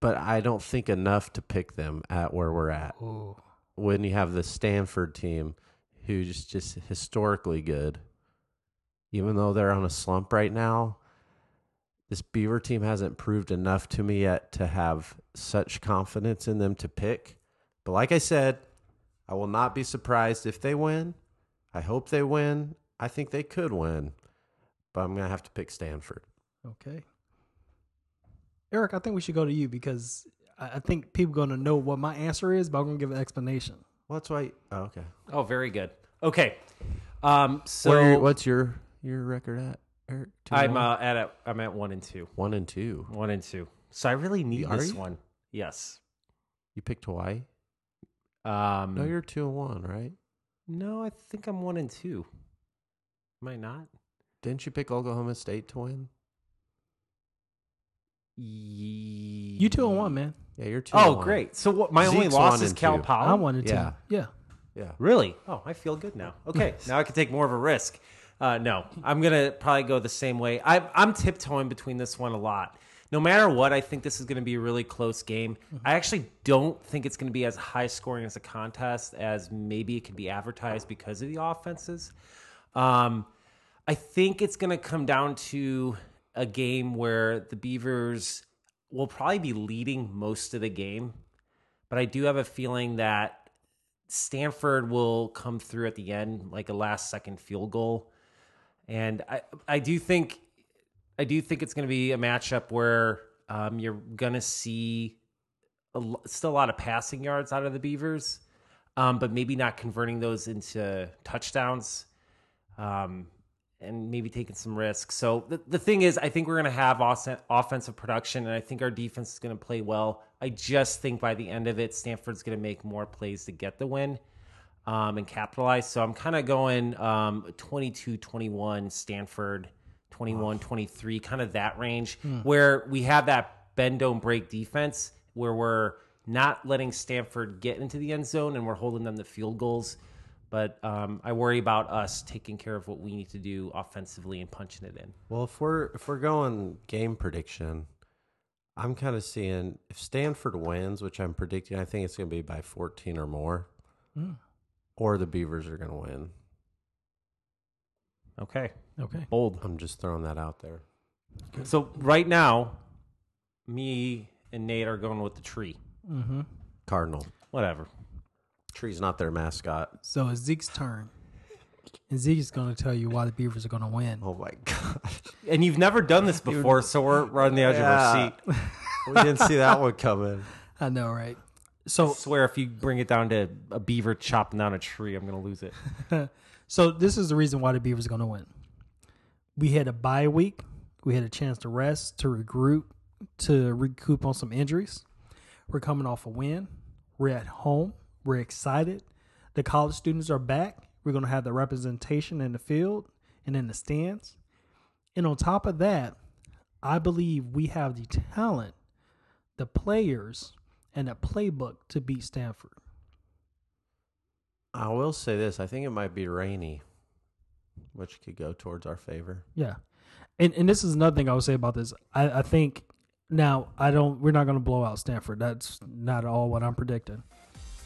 But I don't think enough to pick them at where we're at. Oh, When you have the Stanford team who's just historically good, even though they're on a slump right now, this Beaver team hasn't proved enough to me yet to have such confidence in them to pick. But like I said, I will not be surprised if they win. I hope they win. I think they could win, but I'm going to have to pick Stanford. okay. Eric, I think we should go to you because I I think people are going to know what my answer is, but I'm going to give an explanation. Well, that's why. Oh, okay. oh, very good. Okay, um, so What are your- what's your your record at, Eric? Two and I'm one? uh, at a, I'm at one and two, one and two. one and two. So I really need Are this you? one. Yes. You picked Hawaii. Um, No, you're two and one, right? no, I think I'm one and two. Am I not? Didn't you pick Oklahoma State to win? You two and one, man. Yeah, you're two. and Oh, one. great. So what? My only Zeke's loss one is and Cal two. Poly. I wanted to. yeah. Yeah. Yeah. Really? Oh, I feel good now. Okay, <laughs> now I can take more of a risk. Uh, no, I'm gonna probably go the same way. I, I'm tiptoeing between this one a lot. No matter what, I think this is going to be a really close game. I actually don't think it's going to be as high scoring as a contest as maybe it can be advertised because of the offenses. Um, I think it's going to come down to a game where the Beavers will probably be leading most of the game, but I do have a feeling that Stanford will come through at the end, like a last second field goal. And I, I do think, I do think it's going to be a matchup where um, you're going to see a, still a lot of passing yards out of the Beavers, um, but maybe not converting those into touchdowns. Um, and maybe taking some risks. So the, the thing is, I think we're going to have offen- offensive production, and I think our defense is going to play well. I just think by the end of it, Stanford's going to make more plays to get the win um, and capitalize. So I'm kind of going um, 22 21, Stanford 21 23, kind of that range where we have that bend, don't break defense where we're not letting Stanford get into the end zone and we're holding them to field goals. But um, I worry about us taking care of what we need to do offensively and punching it in. Well, if we're if we're going game prediction, I'm kind of seeing if Stanford wins, which I'm predicting, I think it's going to be by 14 or more, Mm. Or the Beavers are going to win. Okay, Okay. bold. I'm just throwing that out there. So right now, me and Nate are going with the tree. Mm-hmm. Cardinal. Whatever. Tree's not their mascot. So it's Zeke's turn. And Zeke's going to tell you why the Beavers are going to win. Oh my gosh. And you've never done this before, so we're, we're on the edge of our seat. we didn't see that one coming. I know, right? I So, swear, if you bring it down to a beaver chopping down a tree, I'm going to lose it. <laughs> so this is the reason why the Beavers are going to win. We had a bye week. We had a chance to rest, to regroup, to recoup on some injuries. We're coming off a win. We're at home. We're excited. The college students are back. We're going to have the representation in the field and in the stands. And on top of that, I believe we have the talent, the players, and a playbook to beat Stanford. I will say this: I think it might be rainy, which could go towards our favor. Yeah, and and this is another thing I would say about this. I, I think now I don't. We're not going to blow out Stanford. That's not at all what I'm predicting.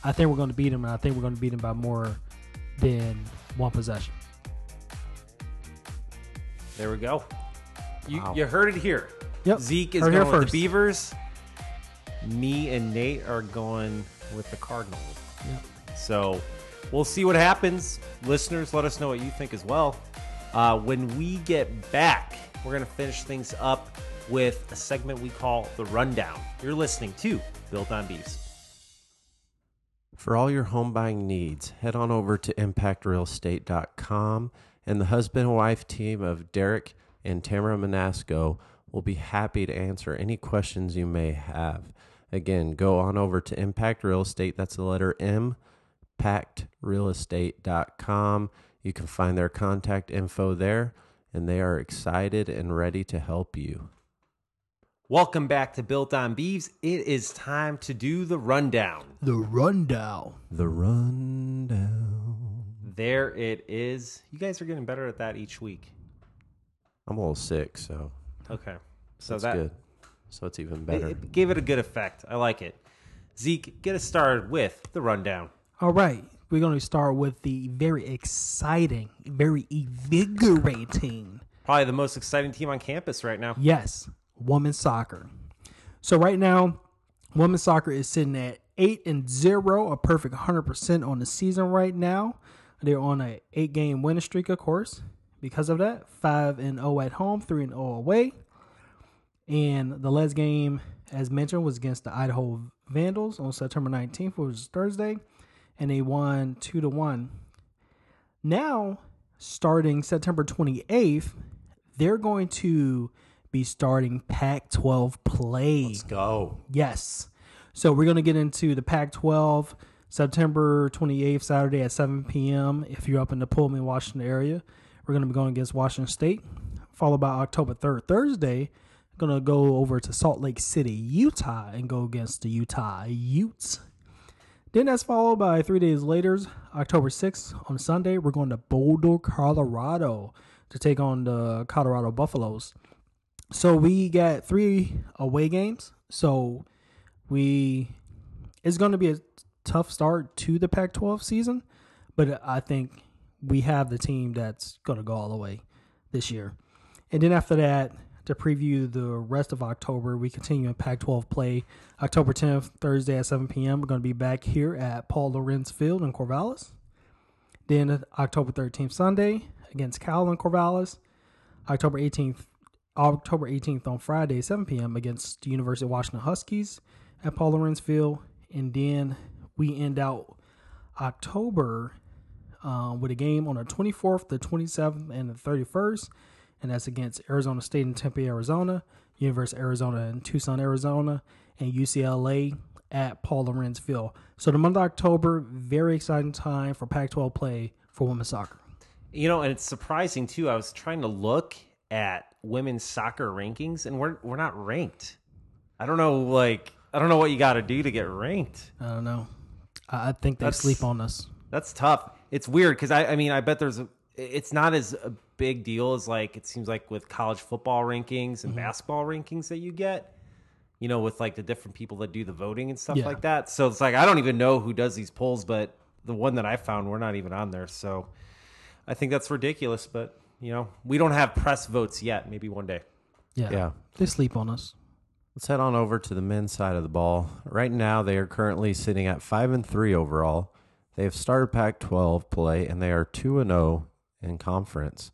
I think we're going to beat them, and I think we're going to beat them by more than one possession. There we go. You Wow. you heard it here. Yep. Zeke is Heard here going with first. the Beavers. Me and Nate are going with the Cardinals. Yep. So we'll see what happens. Listeners, let us know what you think as well. Uh, when we get back, we're going to finish things up with a segment we call The Rundown. You're listening to Built on Beefs. For all your home buying needs, head on over to impactrealestate.com and the husband and wife team of Derek and Tamara Manasco will be happy to answer any questions you may have. Again, go on over to Impact Real Estate, that's the letter M, pactrealestate.com. You can find their contact info there, and they are excited and ready to help you. Welcome back to Built on Beefs. It is time to do the rundown. The rundown. The rundown. There it is. You guys are getting better at that each week. I'm a little sick, so Okay. So that's that good. So it's even it, better. it gave it a good effect. I like it. Zeke, get us started with the rundown. All right, we're going to start with the very exciting, very invigorating Probably the most exciting team on campus right now. Yes, women's soccer. So right now, women's soccer is sitting at eight and zero, a perfect hundred percent on the season right now. They're on a eight game winning streak, of course. Because of that, five and zero at home, three and zero away. And the last game, as mentioned, was against the Idaho Vandals on September nineteenth, which was Thursday, and they won two to one. Now, starting September twenty eighth, they're going to be starting Pac 12 play. Let's go. Yes. So we're going to get into the Pac 12 September 28th, Saturday at 7 p.m. If you're up in the Pullman, Washington area, we're going to be going against Washington State. Followed by October 3rd, Thursday, to go over to Salt Lake City, Utah, and go against the Utah Utes. Then that's followed by three days later, October 6th on Sunday, we're going to Boulder, Colorado to take on the Colorado Buffaloes. So we got three away games. So we it's going to be a tough start to the Pac-12 season, but I think we have the team that's going to go all the way this year. And then after that, to preview the rest of October, we continue in Pac-12 play. October 10th, Thursday at 7 p.m. We're going to be back here at Paul Lorenz Field in Corvallis. Then October 13th, Sunday against Cal in Corvallis. October 18th, October 18th on Friday, 7 p.m. against the University of Washington Huskies at Paul Lorenz Field. And then we end out October uh, with a game on the 24th, the 27th, and the 31st. And that's against Arizona State in Tempe, Arizona, University of Arizona in Tucson, Arizona, and UCLA at Paul Lorenz Field. So the month of October, very exciting time for Pac-12 play for women's soccer. You know, and it's surprising too. I was trying to look at women's soccer rankings, and we're we're not ranked. I don't know, like I don't know what you got to do to get ranked. I don't know. I think they That's- sleep on us. That's tough. It's weird because I, I mean, I bet there's a. It's not as a big deal as like it seems like with college football rankings and mm-hmm. basketball rankings that you get. You know, with like the different people that do the voting and stuff Yeah. like that. So it's like I don't even know who does these polls, but the one that I found, we're not even on there. So I think that's ridiculous. But you know, we don't have press votes yet. Maybe one day. Yeah. Yeah. They sleep on us. Let's head on over to the men's side of the ball. Right now, they are currently sitting at five and three overall. They have started Pac-12 play, and they are two and zero in conference.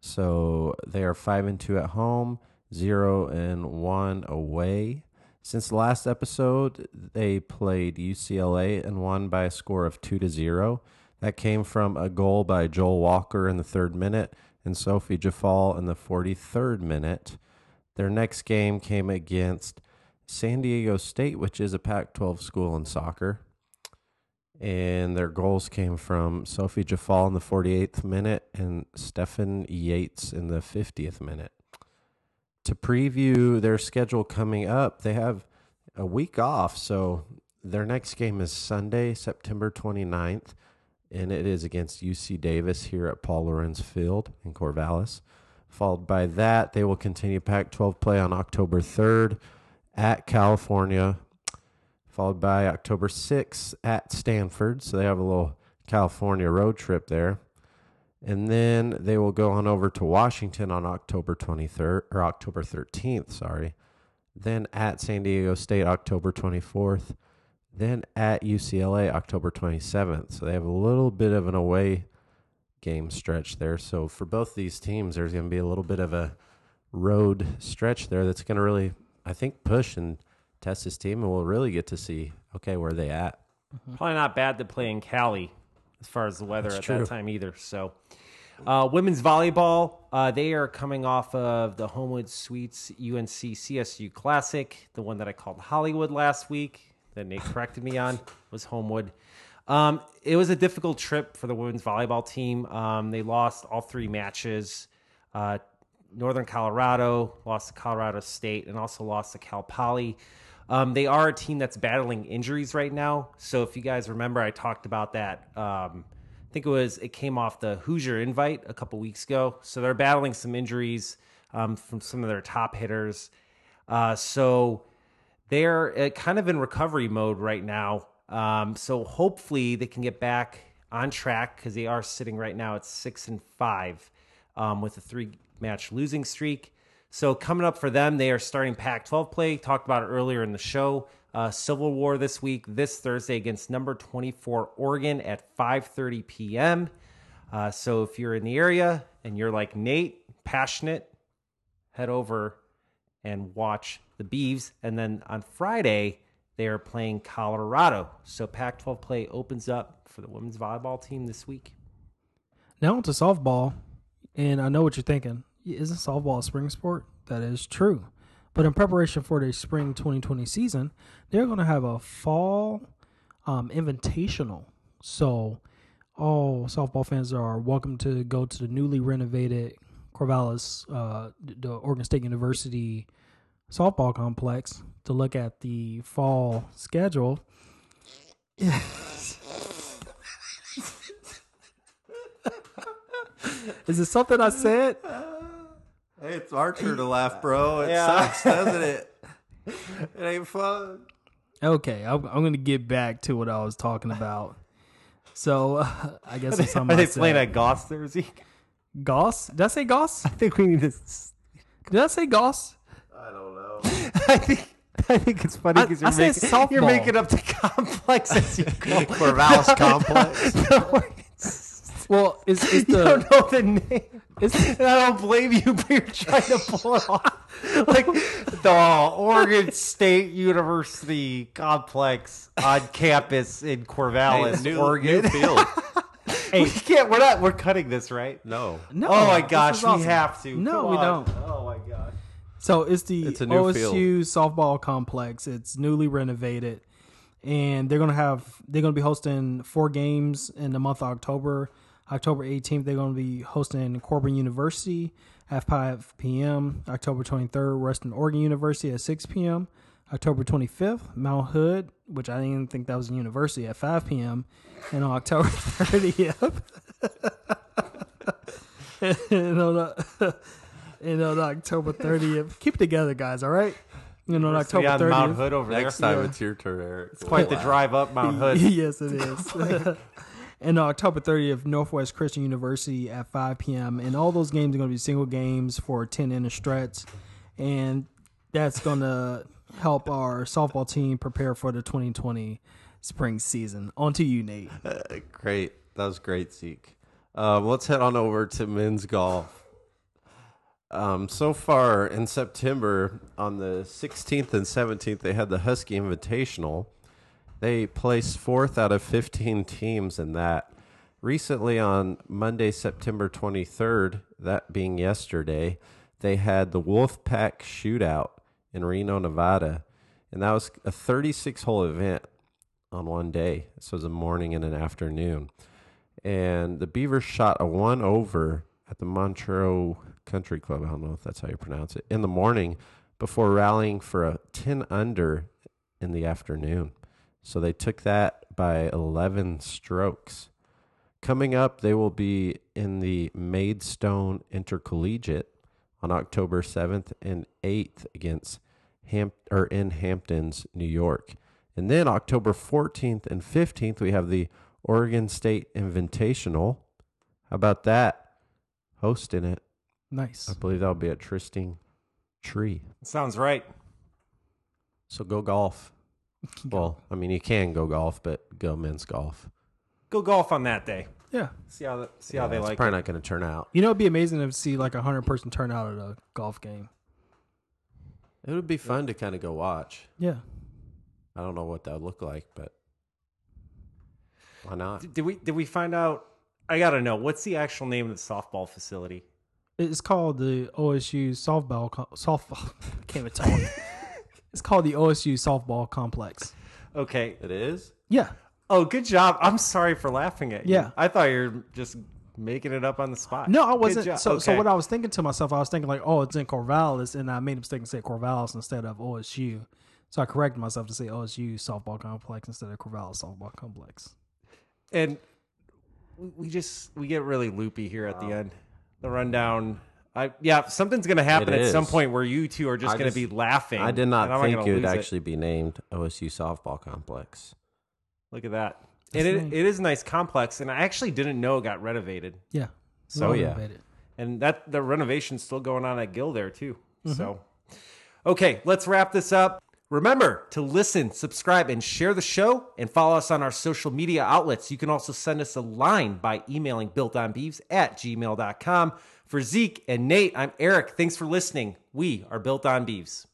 So they are five and two at home, zero and one away. Since the last episode, they played UCLA and won by a score of two to zero. That came from a goal by Joel Walker in the third minute and Sofiane Djeffal in the 43rd minute. Their next game came against San Diego State, which is a Pac 12 school in soccer. And their goals came from Sofiane Djeffal in the 48th minute and Stefan Yates in the 50th minute. to preview their schedule coming up, they have a week off. So their next game is Sunday, September 29th, and it is against UC Davis here at Paul Lorenz Field in Corvallis. Followed by that, they will continue Pac 12 play on October 3rd at California, followed by October 6th at Stanford. So they have a little California road trip there. And then they will go on over to Washington on October 23rd or October 13th, sorry. Then at San Diego State October 24th. Then at UCLA October 27th. So they have a little bit of an away game stretch there. So for both these teams, there's going to be a little bit of a road stretch there that's going to really, I think, push and test this team, and we'll really get to see okay where they at. Probably not bad to play in Cali as far as the weather That's at true. that time either. So, uh, women's volleyball, uh, they are coming off of the Homewood Suites UNC CSU Classic, the one that I called Hollywood last week that Nate corrected me on was Homewood. Um, it was a difficult trip for the women's volleyball team. Um, they lost all three matches. Uh, Northern Colorado lost to Colorado State and also lost to Cal Poly. Um, they are a team that's battling injuries right now. So if you guys remember, I talked about that. Um, I think it was it came off the Hoosier invite a couple weeks ago. So they're battling some injuries um, from some of their top hitters. Uh, so they're uh, kind of in recovery mode right now. Um, so hopefully they can get back on track because they are sitting right now at six and five um, with a three match losing streak. So coming up for them, they are starting Pac-12 play. Talked about it earlier in the show. Uh, Civil War this week, this Thursday against number 24 Oregon at 5:30 p.m. Uh, so if you're in the area and you're like Nate, passionate, head over and watch the Beavs. And then on Friday, they are playing Colorado. So Pac 12 play opens up for the women's volleyball team this week. Now to softball, and I know what you're thinking. Isn't softball a spring sport? That is true. But in preparation for the spring 2020 season, they're going to have a fall um, invitational. So all softball fans are welcome to go to the newly renovated Corvallis, uh, the Oregon State University softball complex to look at the fall schedule. <laughs> Is it something I said? Hey, it's our turn to laugh, bro. It Yeah. sucks, doesn't it? <laughs> It ain't fun. Okay, I'm, I'm going to get back to what I was talking about. So uh, <laughs> I guess it's Are something they playing at Goss there, Zeke? Goss? Did I say Goss? <laughs> I think we need to. Did I say Goss? I don't know. I think. I think it's funny because you're, making, you're making up the complex as you go. Corvallis complex. Well, is is <laughs> you don't know the name. is, <laughs> And I don't blame you, but you're trying to pull it off. <laughs> Like the Oregon State University complex on campus in Corvallis, new, Oregon. new field. we can't. We're not. We're cutting this, right? No. no? oh my gosh, is we have to. No, Come we on. don't. Oh my gosh. So it's the It's a new OSU softball complex. It's newly renovated, and they're gonna have they're gonna be hosting four games in the month of October. October 18th, they're gonna be hosting Corban University at 5 p.m. October 23rd, Western Oregon University at 6 p.m. October 25th, Mount Hood, which I didn't think that was a university, at 5 p.m. And on October <laughs> 30th, and on, uh, <laughs> and on October 30th, keep it together, guys, all right? And on University October on 30th. Mount Hood over Next there. time Yeah. it's your turn, Eric. It's quite the drive up Mount <laughs> Hood. yes, it is. And October 30th, Northwest Christian University at 5 p.m. And all those games are going to be single games for 10 inning stretch. And that's going to help our softball team prepare for the 2020 spring season. On to you, Nate. Uh, great. That was great, Zeke. Um, let's head on over to men's golf. Um, so far in September, on the 16th and 17th, they had the Husky Invitational. They placed fourth out of 15 teams in that. Recently, on Monday, September 23rd, that being yesterday, they had the Wolfpack Shootout in Reno, Nevada. And that was a 36 hole event on one day. This was a morning and an afternoon. And the Beavers shot a one over at the Montreux Country Club. I don't know if that's how you pronounce it. In the morning, before rallying for a ten under in the afternoon. So they took that by eleven strokes. Coming up, they will be in the Maidstone Intercollegiate on October 7th and 8th against Hamp or in Hamptons, New York. And then October 14th and 15th, we have the Oregon State Invitational. How about that? Hosting it. Nice. I believe that'll be at Trysting Tree. Sounds right. So go golf. Well, I mean, you can go golf, but go men's golf. Go golf on that day. Yeah. See how see how they it's like probably it. not going to turn out. You know, it'd be amazing to see like a hundred person turnout at a golf game. It would be fun to kind of go watch. Yeah. I don't know what that would look like, but why not? Did we did we find out? I gotta know what's the actual name of the softball facility. It's called the OSU softball co- softball. <laughs> can't even talk. <laughs> it's called the OSU softball complex. Okay. It is. Yeah. Oh, good job. I'm sorry for laughing at you. Yeah. I thought you were just making it up on the spot. No, I wasn't. job. So, so what I was thinking to myself, I was thinking like, oh, it's in Corvallis, and I made a mistake and said Corvallis instead of OSU. So I corrected myself to say OSU softball complex instead of Corvallis softball complex. and we- we just we get really loopy here at the end. The rundown. I yeah, something's gonna happen It at some is. point where you two are just I gonna just- be laughing. I did and not I'm think gonna it would lose actually be named OSU Softball Complex. Look at that. And it, it is a nice complex, and I actually didn't know it got renovated. Yeah. So, Well yeah. renovated. and that the renovation's still going on at Gill there too. Mm-hmm. So, okay, let's wrap this up. Remember to listen, subscribe, and share the show, and follow us on our social media outlets. You can also send us a line by emailing builtonbeeves at gmail.com. For Zeke and Nate, I'm Eric. Thanks for listening. We are Built on Beeves.